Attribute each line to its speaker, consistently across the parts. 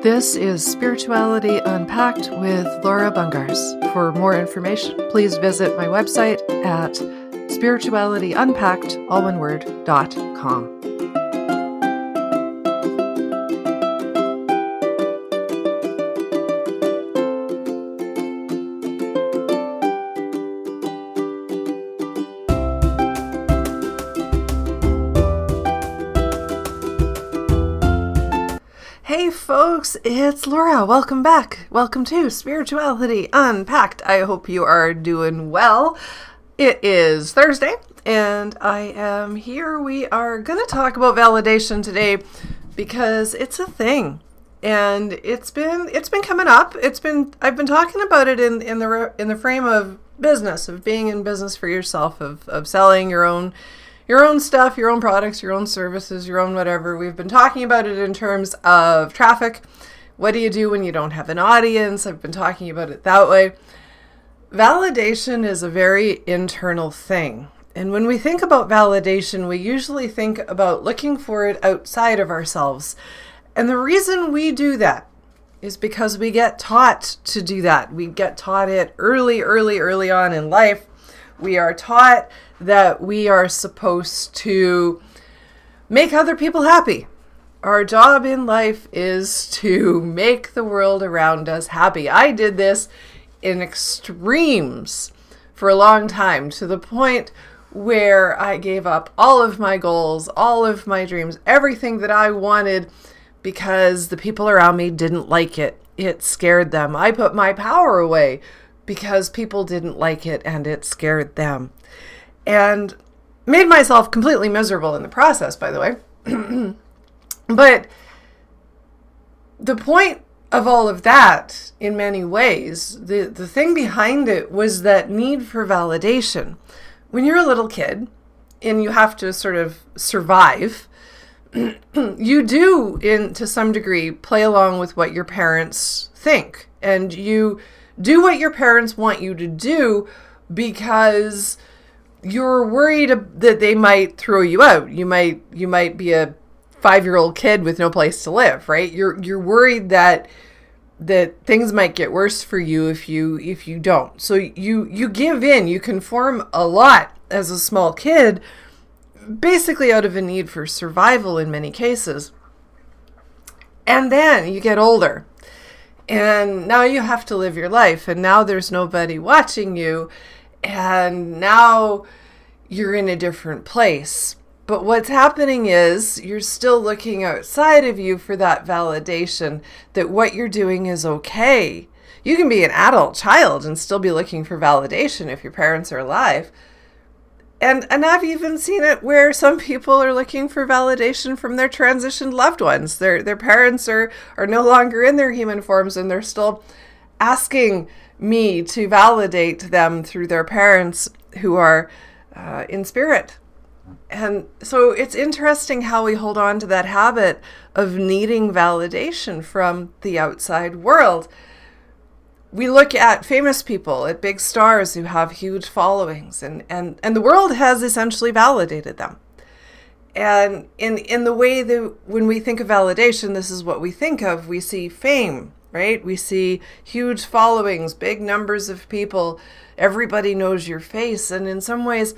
Speaker 1: This is Spirituality Unpacked with Laura Bungars. For more information, please visit my website at spiritualityunpacked, all one word, dot com. It's Laura. Welcome back. Welcome to Spirituality Unpacked. I hope you are doing well. It is Thursday and I am here. We are going to talk about validation today because it's a thing. And it's been it's been coming up. It's been I've been talking about it in in the in the frame of business, of being in business for yourself, of of selling your own your own stuff, your own products, your own services, your own whatever. We've been talking about it in terms of traffic. What do you do when you don't have an audience? I've been talking about it that way. Validation is a very internal thing. And when we think about validation, we usually think about looking for it outside of ourselves. And the reason we do that is because we get taught to do that. We get taught it early, early, early on in life. We are taught that we are supposed to make other people happy. Our job in life is to make the world around us happy. I did this in extremes for a long time to the point where I gave up all of my goals, all of my dreams, everything that I wanted because the people around me didn't like it. It scared them. I put my power away because people didn't like it and it scared them and made myself completely miserable in the process, by the way. but the point of all of that, in many ways, the, the thing behind it was that need for validation. When you're a little kid and you have to sort of survive, you do, in to some degree, play along with what your parents think, and you do what your parents want you to do because you're worried that they might throw you out. You might you might be a 5-year-old kid with no place to live, right? You're you're worried that that things might get worse for you if you if you don't. So you you give in, you conform a lot as a small kid basically out of a need for survival in many cases. And then you get older. And now you have to live your life and now there's nobody watching you and now you're in a different place. But what's happening is you're still looking outside of you for that validation that what you're doing is okay. You can be an adult child and still be looking for validation if your parents are alive. And and I've even seen it where some people are looking for validation from their transitioned loved ones. Their their parents are are no longer in their human forms and they're still asking me to validate them through their parents who are uh, in spirit. And so it's interesting how we hold on to that habit of needing validation from the outside world. We look at famous people, at big stars who have huge followings, and, and, and the world has essentially validated them. And in, in the way that when we think of validation, this is what we think of. We see fame, right? We see huge followings, big numbers of people. Everybody knows your face. And in some ways,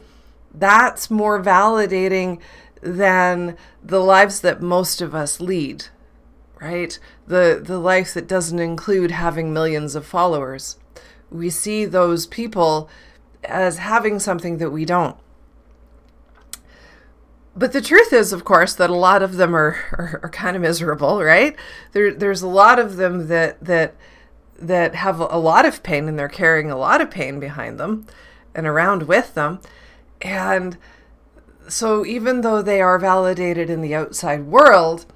Speaker 1: that's more validating than the lives that most of us lead, right? The, the life that doesn't include having millions of followers. We see those people as having something that we don't but the truth is, of course, that a lot of them are, are, are, kind of miserable, right? There, there's a lot of them that that that have a lot of pain and they're carrying a lot of pain behind them and around with them. And so even though they are validated in the outside world,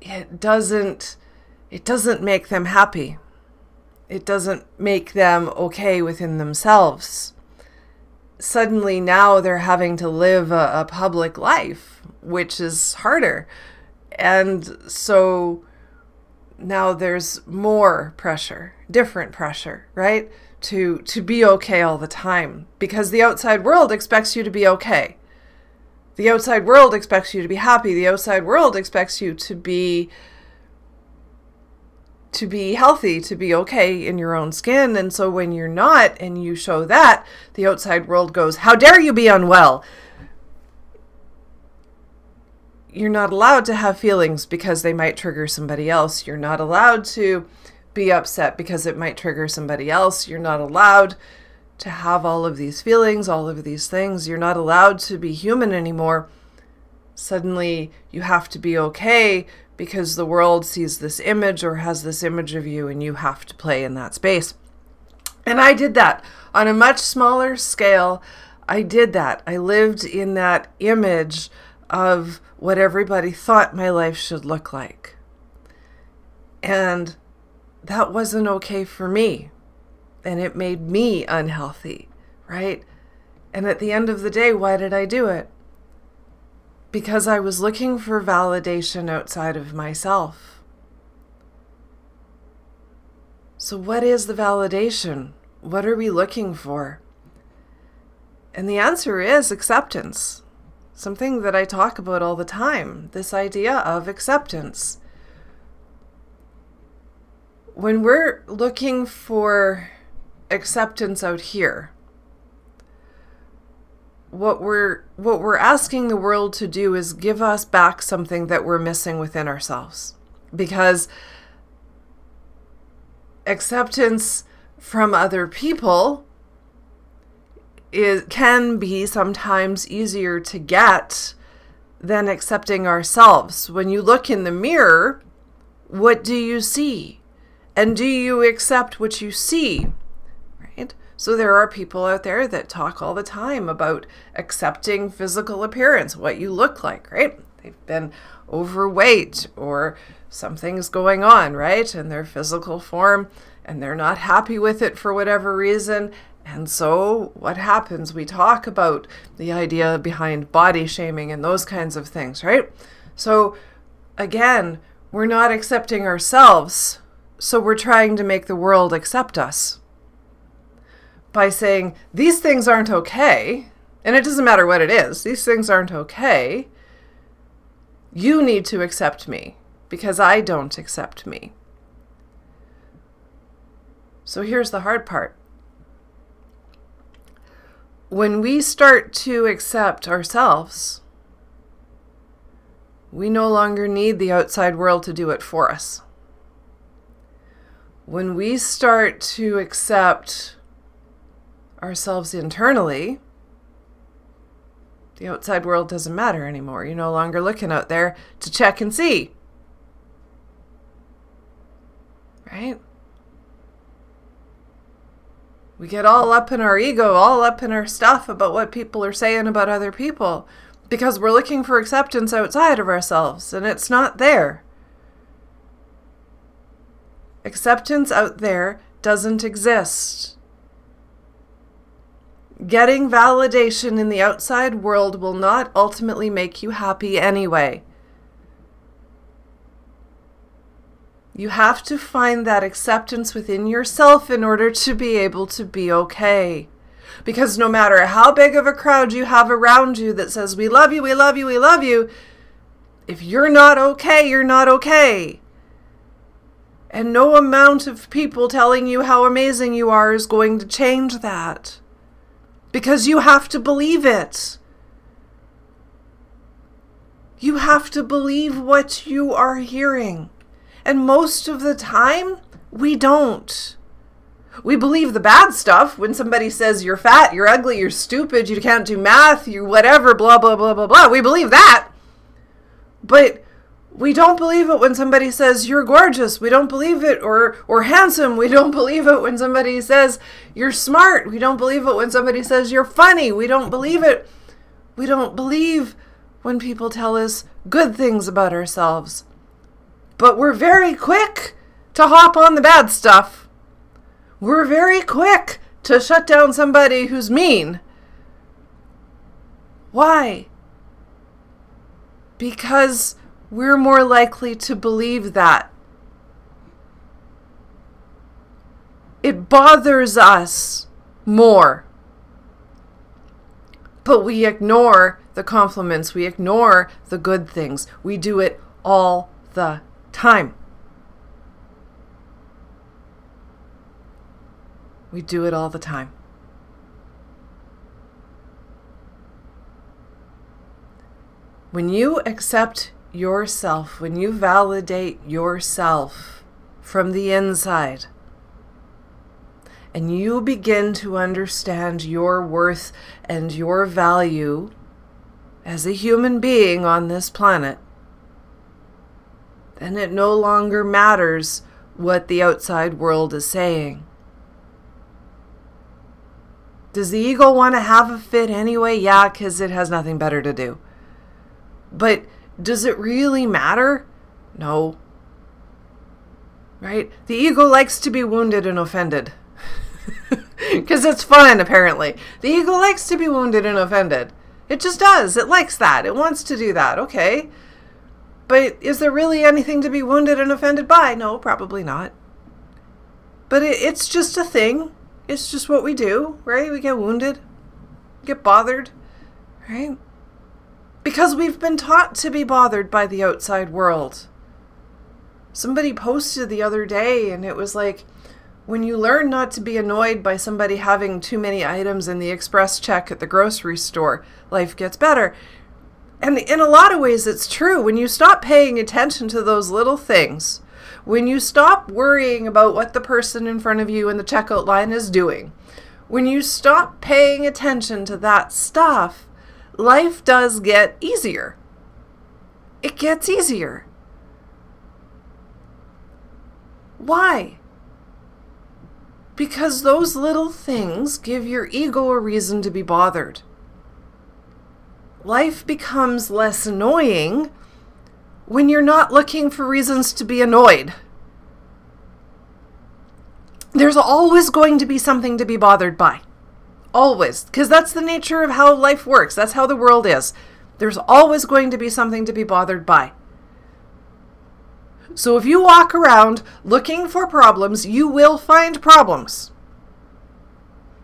Speaker 1: it doesn't it doesn't make them happy. It doesn't make them okay within themselves suddenly now they're having to live a, a public life, which is harder. And so now there's more pressure, different pressure, right? To to be okay all the time because the outside world expects you to be okay. The outside world expects you to be happy. The outside world expects you to be to be healthy, to be okay in your own skin. And so when you're not and you show that, the outside world goes, How dare you be unwell? You're not allowed to have feelings because they might trigger somebody else. You're not allowed to be upset because it might trigger somebody else. You're not allowed to have all of these feelings, all of these things. You're not allowed to be human anymore. Suddenly, you have to be okay because the world sees this image or has this image of you and you have to play in that space. And I did that on a much smaller scale. I did that. I lived in that image of what everybody thought my life should look like. And that wasn't okay for me. And it made me unhealthy, right? And at the end of the day, why did I do it? Because I was looking for validation outside of myself. So, what is the validation? What are we looking for? And the answer is acceptance, something that I talk about all the time this idea of acceptance. When we're looking for acceptance out here, what we're what we're asking the world to do is give us back something that we're missing within ourselves. Because acceptance from other people is can be sometimes easier to get than accepting ourselves. When you look in the mirror what do you see? And do you accept what you see so there are people out there that talk all the time about accepting physical appearance, what you look like, right? They've been overweight or something's going on, right? In their physical form and they're not happy with it for whatever reason. And so what happens? We talk about the idea behind body shaming and those kinds of things, right? So again, we're not accepting ourselves, so we're trying to make the world accept us by saying, these things aren't okay, and it doesn't matter what it is, these things aren't okay. You need to accept me because I don't accept me. So here's the hard part. When we start to accept ourselves, we no longer need the outside world to do it for us. When we start to accept ourselves internally, the outside world doesn't matter anymore. You're no longer looking out there to check and see. Right? We get all up in our ego, all up in our stuff about what people are saying about other people because we're looking for acceptance outside of ourselves and it's not there. Acceptance out there doesn't exist. Getting validation in the outside world will not ultimately make you happy anyway. You have to find that acceptance within yourself in order to be able to be okay. Because no matter how big of a crowd you have around you that says, We love you, we love you, we love you, if you're not okay, you're not okay. And no amount of people telling you how amazing you are is going to change that because you have to believe it. You have to believe what you are hearing. And most of the time, we don't. We believe the bad stuff when somebody says you're fat, you're ugly, you're stupid, you can't do math, you whatever, blah, blah, blah, blah, blah. We believe that. But we don't believe it when somebody says you're gorgeous. We don't believe it or or handsome. We don't believe it when somebody says you're smart. We don't believe it when somebody says you're funny. We don't believe it. We don't believe when people tell us good things about ourselves. But we're very quick to hop on the bad stuff. We're very quick to shut down somebody who's mean. Why? Because we're more likely to believe that. It bothers us more. But we ignore the compliments, we ignore the good things. We do it all the time. We do it all the time. When you accept yourself, when you validate yourself from the inside, and you begin to understand your worth and your value as a human being on this planet, then it no longer matters what the outside world is saying. Does the ego want to have a fit anyway? Yeah, because it has nothing better to do. But does it really matter? No. Right? The ego likes to be wounded and offended. Because it's fun, apparently. The ego likes to be wounded and offended. It just does. It likes that. It wants to do that. Okay. But is there really anything to be wounded and offended by? No, probably not. But it, it's just a thing. It's just what we do, right? We get wounded, get bothered, right? Because we've been taught to be bothered by the outside world. Somebody posted the other day, and it was like, when you learn not to be annoyed by somebody having too many items in the express check at the grocery store, life gets better. And in a lot of ways, it's true. When you stop paying attention to those little things, when you stop worrying about what the person in front of you in the checkout line is doing, when you stop paying attention to that stuff, life does get easier. It gets easier. Why? Because those little things give your ego a reason to be bothered. Life becomes less annoying when you're not looking for reasons to be annoyed. There's always going to be something to be bothered by. Always. Because that's the nature of how life works. That's how the world is. There's always going to be something to be bothered by. So if you walk around looking for problems, you will find problems.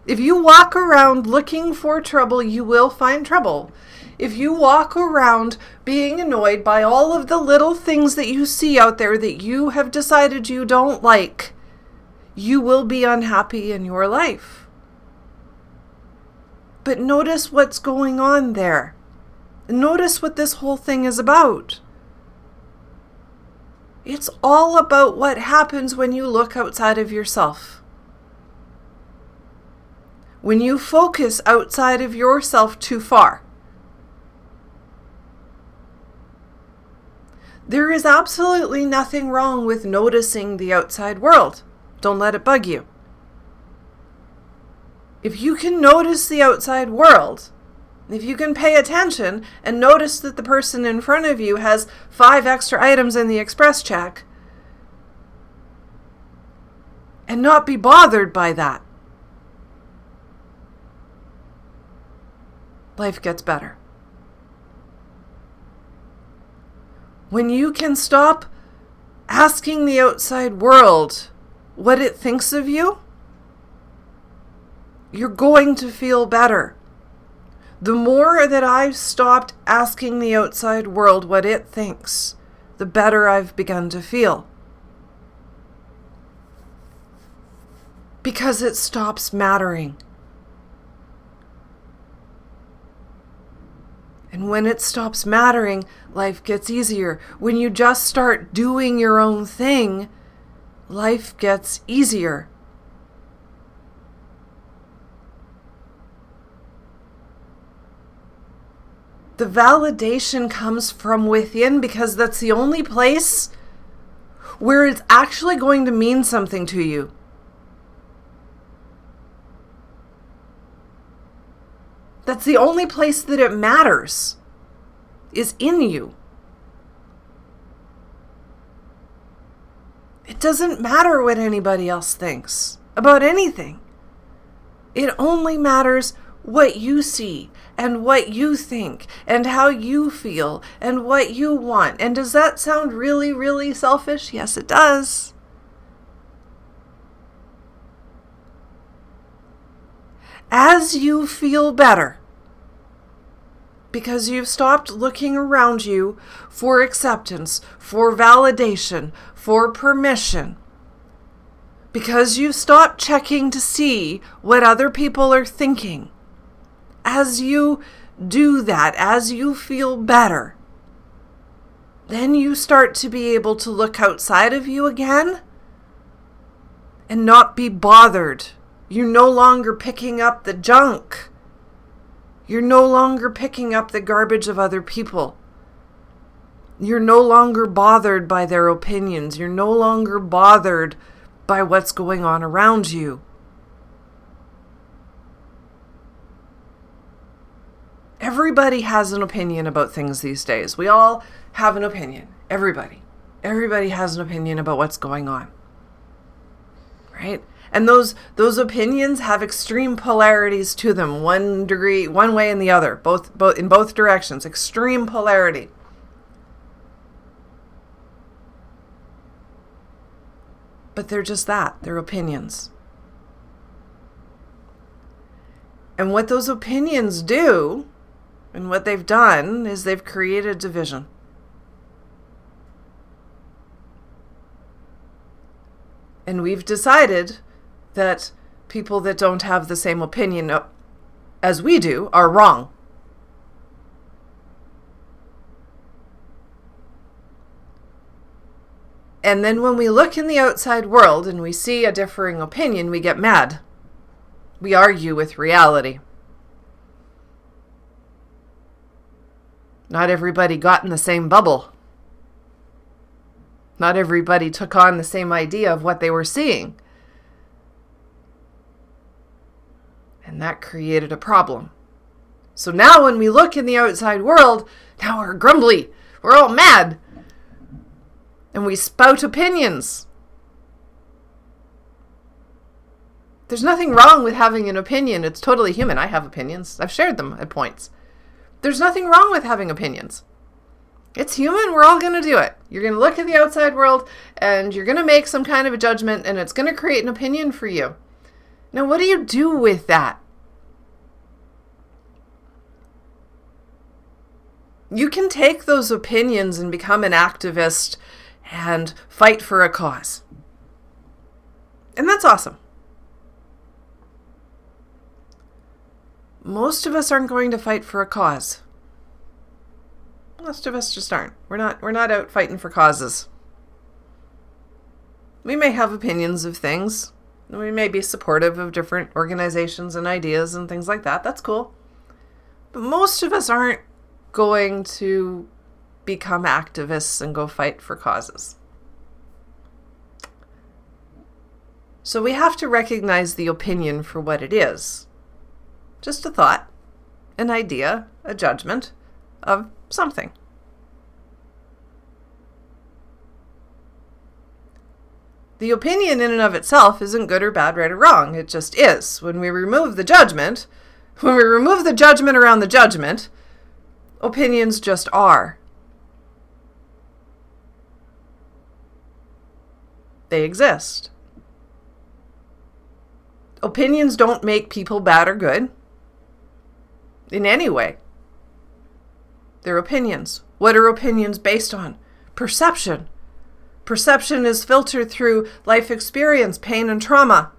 Speaker 1: If you walk around looking for trouble, you will find trouble. If you walk around being annoyed by all of the little things that you see out there that you have decided you don't like, you will be unhappy in your life. But notice what's going on there. Notice what this whole thing is about. It's all about what happens when you look outside of yourself. When you focus outside of yourself too far. There is absolutely nothing wrong with noticing the outside world. Don't let it bug you. If you can notice the outside world, if you can pay attention and notice that the person in front of you has five extra items in the express check, and not be bothered by that, life gets better. When you can stop asking the outside world what it thinks of you, you're going to feel better. The more that I've stopped asking the outside world what it thinks, the better I've begun to feel. Because it stops mattering. And when it stops mattering, life gets easier. When you just start doing your own thing, life gets easier. The validation comes from within because that's the only place where it's actually going to mean something to you. That's the only place that it matters is in you. It doesn't matter what anybody else thinks about anything. It only matters what you see and what you think and how you feel and what you want. And does that sound really, really selfish? Yes, it does. As you feel better, because you've stopped looking around you for acceptance, for validation, for permission, Because you stop checking to see what other people are thinking. As you do that, as you feel better, then you start to be able to look outside of you again and not be bothered. You're no longer picking up the junk. You're no longer picking up the garbage of other people. You're no longer bothered by their opinions. You're no longer bothered by what's going on around you. Everybody has an opinion about things these days. We all have an opinion. Everybody. Everybody has an opinion about what's going on. Right? And those those opinions have extreme polarities to them, one degree, one way and the other, both both in both directions, extreme polarity. But they're just that, they're opinions. And what those opinions do, and what they've done, is they've created division. And we've decided that people that don't have the same opinion as we do are wrong. And then when we look in the outside world and we see a differing opinion, we get mad. We argue with reality. Not everybody got in the same bubble. Not everybody took on the same idea of what they were seeing. And that created a problem. So now when we look in the outside world, now we're grumbly. We're all mad and we spout opinions. There's nothing wrong with having an opinion. It's totally human. I have opinions. I've shared them at points. There's nothing wrong with having opinions. It's human. We're all going to do it. You're going to look at the outside world and you're going to make some kind of a judgment and it's going to create an opinion for you. Now, what do you do with that? You can take those opinions and become an activist and fight for a cause. And that's awesome. Most of us aren't going to fight for a cause. Most of us just aren't. We're not we're not out fighting for causes. We may have opinions of things. We may be supportive of different organizations and ideas and things like that. That's cool. But most of us aren't going to become activists and go fight for causes. So we have to recognize the opinion for what it is just a thought, an idea, a judgment of something. The opinion in and of itself isn't good or bad, right or wrong. It just is. When we remove the judgment, when we remove the judgment around the judgment, opinions just are. They exist. Opinions don't make people bad or good in any way. They're opinions. What are opinions based on? Perception. Perception is filtered through life experience, pain, and trauma.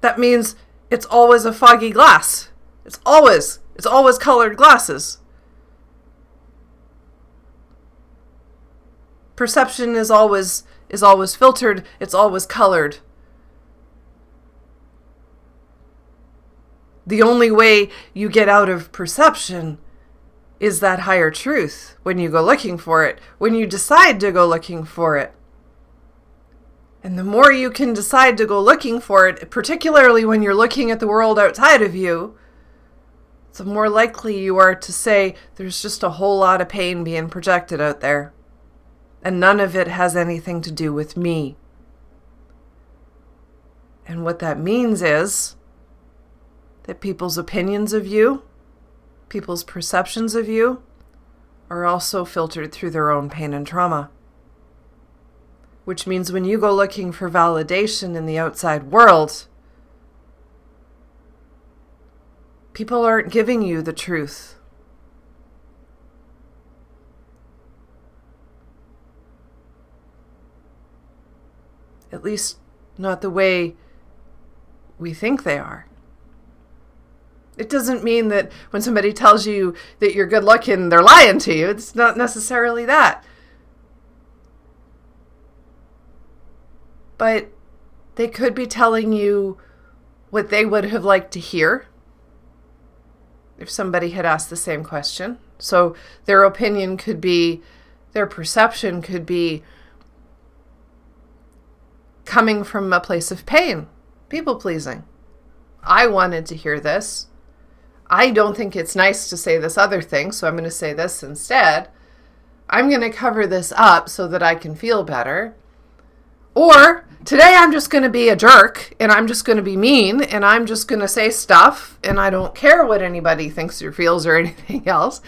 Speaker 1: That means it's always a foggy glass. It's always, it's always colored glasses. perception is always is always filtered, it's always colored. The only way you get out of perception is that higher truth when you go looking for it, when you decide to go looking for it. And the more you can decide to go looking for it, particularly when you're looking at the world outside of you, the more likely you are to say, there's just a whole lot of pain being projected out there and none of it has anything to do with me. And what that means is that people's opinions of you, people's perceptions of you, are also filtered through their own pain and trauma. Which means when you go looking for validation in the outside world, people aren't giving you the truth. At least, not the way we think they are. It doesn't mean that when somebody tells you that you're good looking, they're lying to you. It's not necessarily that. But they could be telling you what they would have liked to hear if somebody had asked the same question. So their opinion could be, their perception could be coming from a place of pain, people pleasing. I wanted to hear this. I don't think it's nice to say this other thing, so I'm going to say this instead. I'm going to cover this up so that I can feel better. Or today I'm just going to be a jerk and I'm just going to be mean and I'm just going to say stuff and I don't care what anybody thinks or feels or anything else.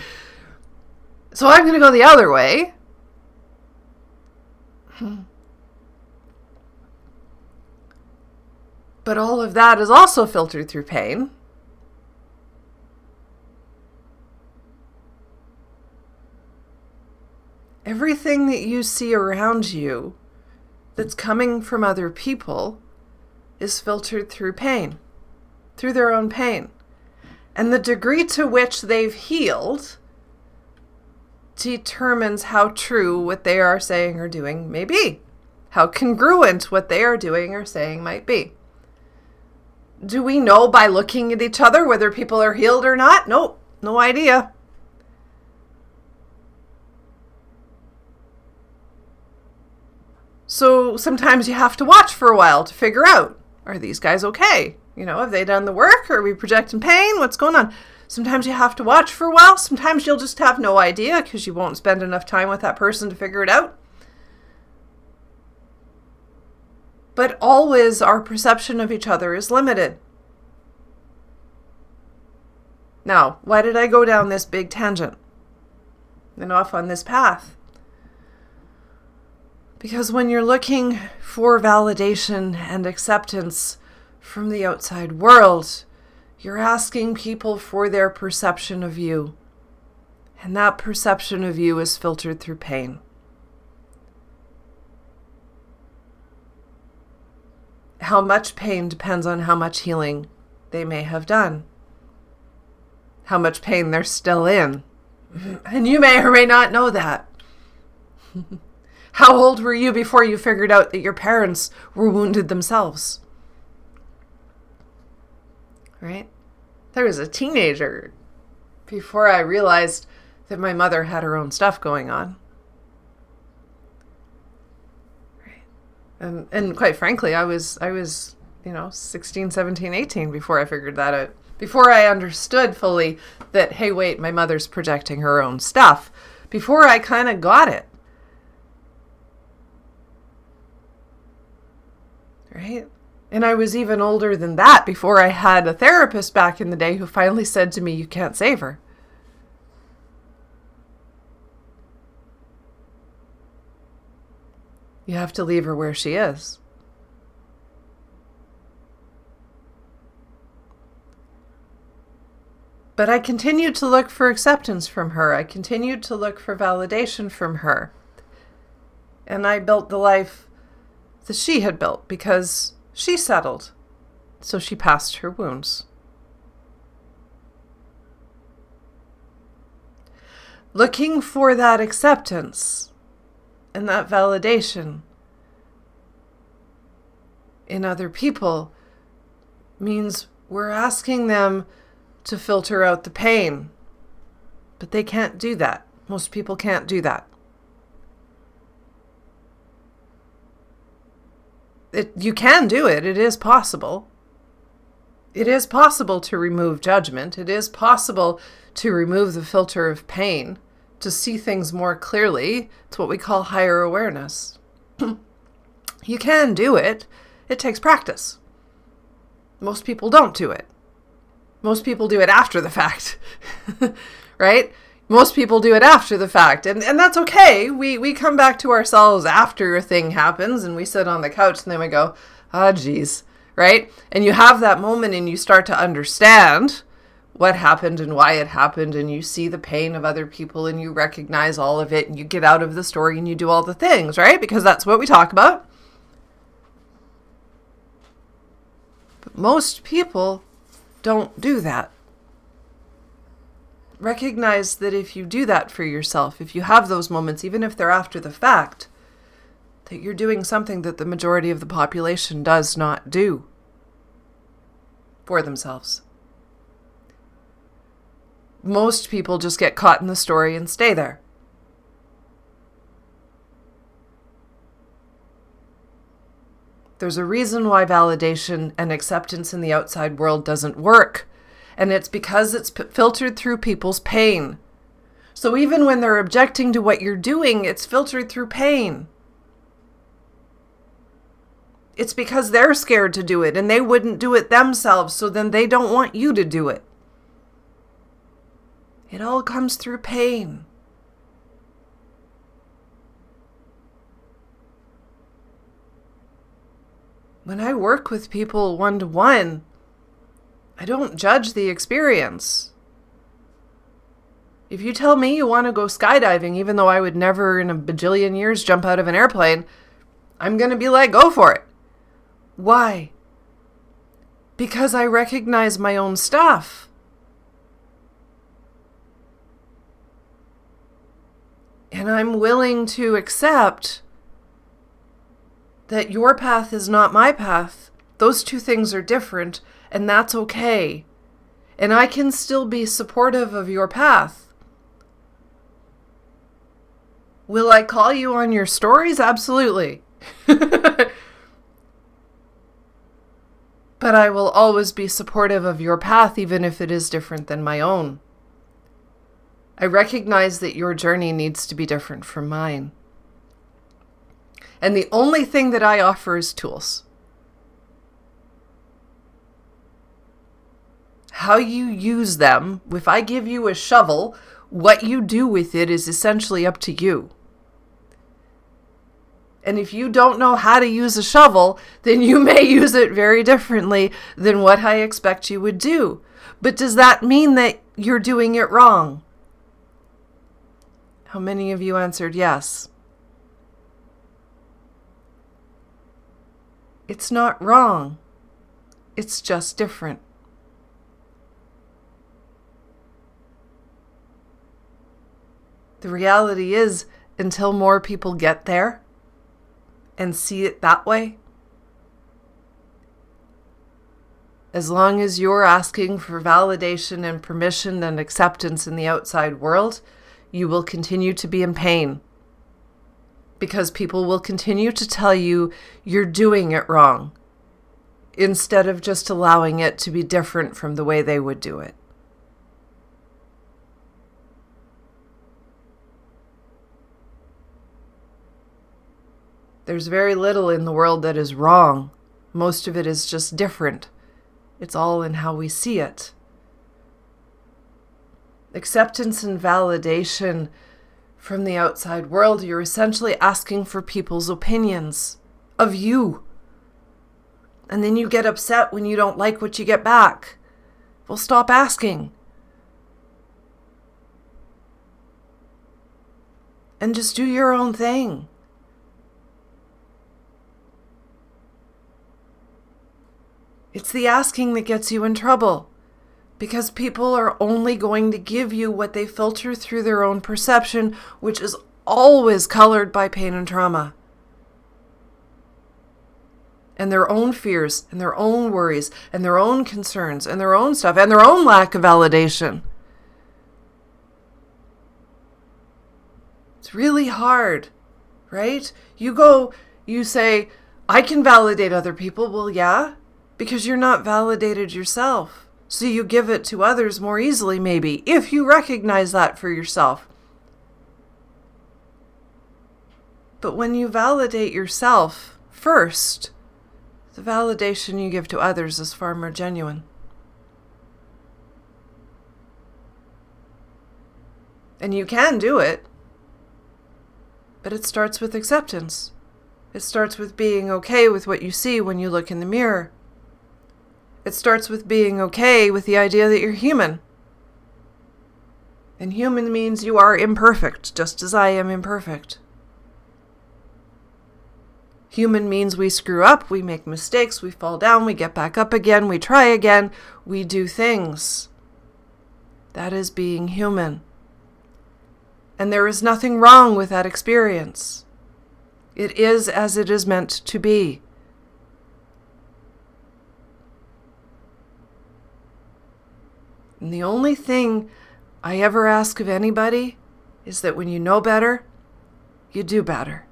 Speaker 1: So I'm going to go the other way. Hmm. But all of that is also filtered through pain. Everything that you see around you that's coming from other people is filtered through pain, through their own pain. And the degree to which they've healed determines how true what they are saying or doing may be, how congruent what they are doing or saying might be. Do we know by looking at each other whether people are healed or not? Nope, no idea. So sometimes you have to watch for a while to figure out are these guys okay? You know, have they done the work? Are we projecting pain? What's going on? Sometimes you have to watch for a while. Sometimes you'll just have no idea because you won't spend enough time with that person to figure it out. But always our perception of each other is limited. Now, why did I go down this big tangent and off on this path? Because when you're looking for validation and acceptance from the outside world, you're asking people for their perception of you. And that perception of you is filtered through pain. How much pain depends on how much healing they may have done, how much pain they're still in. And you may or may not know that. How old were you before you figured out that your parents were wounded themselves? Right? There was a teenager before I realized that my mother had her own stuff going on. Right. And and quite frankly, I was I was, you know, 16, 17, 18 before I figured that out. Before I understood fully that hey, wait, my mother's projecting her own stuff. Before I kind of got it. Right? And I was even older than that before I had a therapist back in the day who finally said to me, You can't save her. You have to leave her where she is. But I continued to look for acceptance from her. I continued to look for validation from her. And I built the life that she had built because she settled. So she passed her wounds. Looking for that acceptance and that validation in other people means we're asking them to filter out the pain. But they can't do that. Most people can't do that. It, you can do it. It is possible. It is possible to remove judgment. It is possible to remove the filter of pain, to see things more clearly. It's what we call higher awareness. you can do it. It takes practice. Most people don't do it. Most people do it after the fact, right? Most people do it after the fact and and that's okay. We we come back to ourselves after a thing happens and we sit on the couch and then we go ah oh, right? And you have that moment and you start to understand what happened and why it happened and you see the pain of other people and you recognize all of it and you get out of the story and you do all the things right? Because that's what we talk about. But most people don't do that. Recognize that if you do that for yourself, if you have those moments, even if they're after the fact, that you're doing something that the majority of the population does not do for themselves. Most people just get caught in the story and stay there. There's a reason why validation and acceptance in the outside world doesn't work, and it's because it's p- filtered through people's pain. So even when they're objecting to what you're doing, it's filtered through pain. It's because they're scared to do it and they wouldn't do it themselves, so then they don't want you to do it. It all comes through pain. When I work with people one to one, I don't judge the experience. If you tell me you want to go skydiving, even though I would never in a bajillion years jump out of an airplane, I'm going to be like, go for it. Why? Because I recognize my own stuff. And I'm willing to accept that your path is not my path. Those two things are different, and that's okay. And I can still be supportive of your path. Will I call you on your stories? Absolutely. but I will always be supportive of your path, even if it is different than my own. I recognize that your journey needs to be different from mine. And the only thing that I offer is tools. How you use them, if I give you a shovel, what you do with it is essentially up to you. And if you don't know how to use a shovel, then you may use it very differently than what I expect you would do. But does that mean that you're doing it wrong? How many of you answered yes? It's not wrong. It's just different. The reality is, until more people get there and see it that way, as long as you're asking for validation and permission and acceptance in the outside world, you will continue to be in pain because people will continue to tell you you're doing it wrong instead of just allowing it to be different from the way they would do it. There's very little in the world that is wrong. Most of it is just different. It's all in how we see it. Acceptance and validation from the outside world, you're essentially asking for people's opinions of you. And then you get upset when you don't like what you get back. Well, stop asking. And just do your own thing. It's the asking that gets you in trouble because people are only going to give you what they filter through their own perception, which is always colored by pain and trauma. And their own fears, and their own worries, and their own concerns, and their own stuff, and their own lack of validation. It's really hard, right? You go, you say, I can validate other people. Well, yeah, because you're not validated yourself so you give it to others more easily, maybe, if you recognize that for yourself. But when you validate yourself first, the validation you give to others is far more genuine. And you can do it, but it starts with acceptance. It starts with being okay with what you see when you look in the mirror. It starts with being okay with the idea that you're human. And human means you are imperfect, just as I am imperfect. Human means we screw up, we make mistakes, we fall down, we get back up again, we try again, we do things. That is being human. And there is nothing wrong with that experience. It is as it is meant to be. And the only thing I ever ask of anybody is that when you know better, you do better.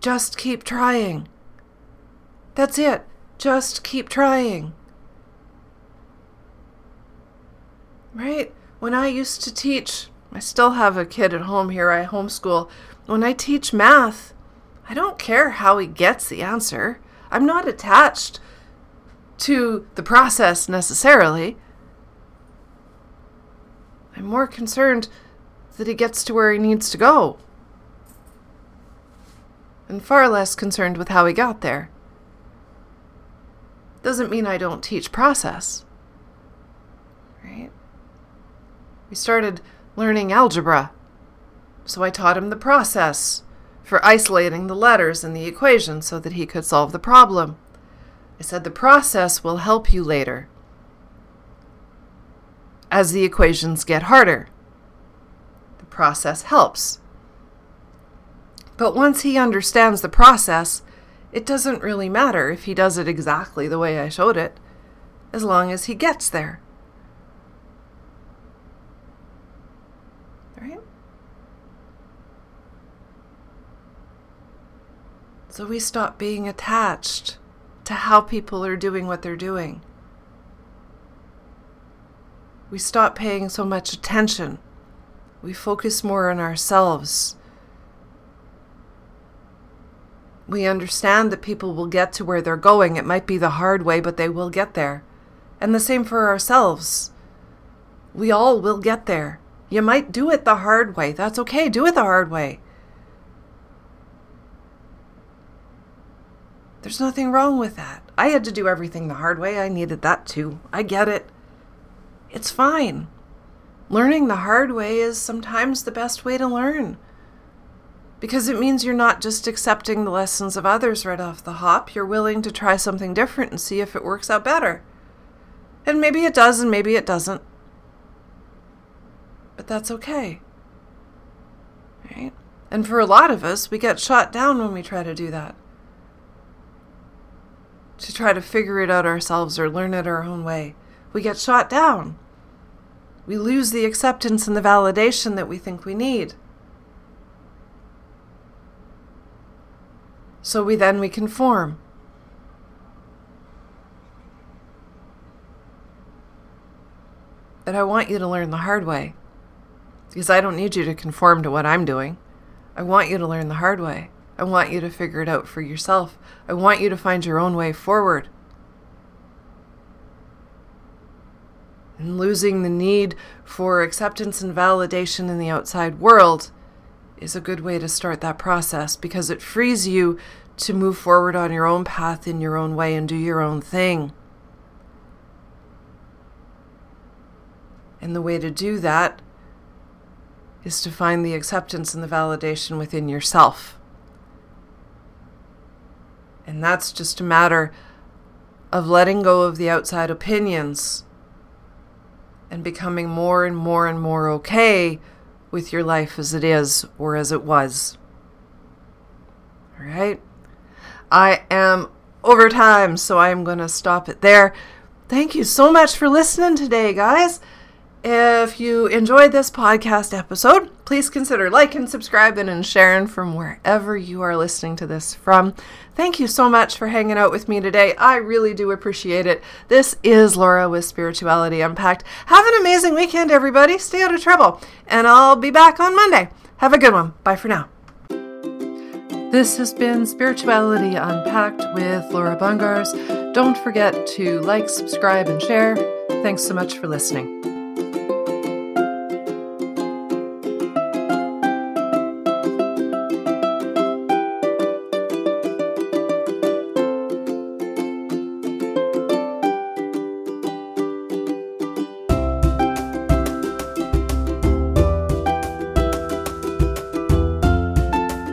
Speaker 1: Just keep trying. That's it. Just keep trying. Right? When I used to teach, I still have a kid at home here, I homeschool. When I teach math, I don't care how he gets the answer. I'm not attached to the process necessarily. I'm more concerned that he gets to where he needs to go. And far less concerned with how he got there. Doesn't mean I don't teach process. Right? We started learning algebra, so I taught him the process for isolating the letters in the equation so that he could solve the problem. I said the process will help you later as the equations get harder. The process helps. But once he understands the process, it doesn't really matter if he does it exactly the way I showed it, as long as he gets there. Right? So we stop being attached to how people are doing what they're doing we stop paying so much attention. We focus more on ourselves. We understand that people will get to where they're going. It might be the hard way, but they will get there. And the same for ourselves. We all will get there. You might do it the hard way. That's okay. Do it the hard way. There's nothing wrong with that. I had to do everything the hard way. I needed that too. I get it. It's fine. Learning the hard way is sometimes the best way to learn. Because it means you're not just accepting the lessons of others right off the hop, you're willing to try something different and see if it works out better. And maybe it does and maybe it doesn't. But that's okay. Right? And for a lot of us, we get shot down when we try to do that. To try to figure it out ourselves or learn it our own way we get shot down. We lose the acceptance and the validation that we think we need. So we then we conform. But I want you to learn the hard way. Because I don't need you to conform to what I'm doing. I want you to learn the hard way. I want you to figure it out for yourself. I want you to find your own way forward. And losing the need for acceptance and validation in the outside world is a good way to start that process because it frees you to move forward on your own path in your own way and do your own thing. And the way to do that is to find the acceptance and the validation within yourself. And that's just a matter of letting go of the outside opinions and becoming more and more and more okay with your life as it is or as it was. All right. I am over time, so I am going to stop it there. Thank you so much for listening today, guys. If you enjoyed this podcast episode, please consider liking, subscribing, and sharing from wherever you are listening to this from. Thank you so much for hanging out with me today. I really do appreciate it. This is Laura with Spirituality Unpacked. Have an amazing weekend, everybody. Stay out of trouble. And I'll be back on Monday. Have a good one. Bye for now. This has been Spirituality Unpacked with Laura Bungars. Don't forget to like, subscribe, and share. Thanks so much for listening.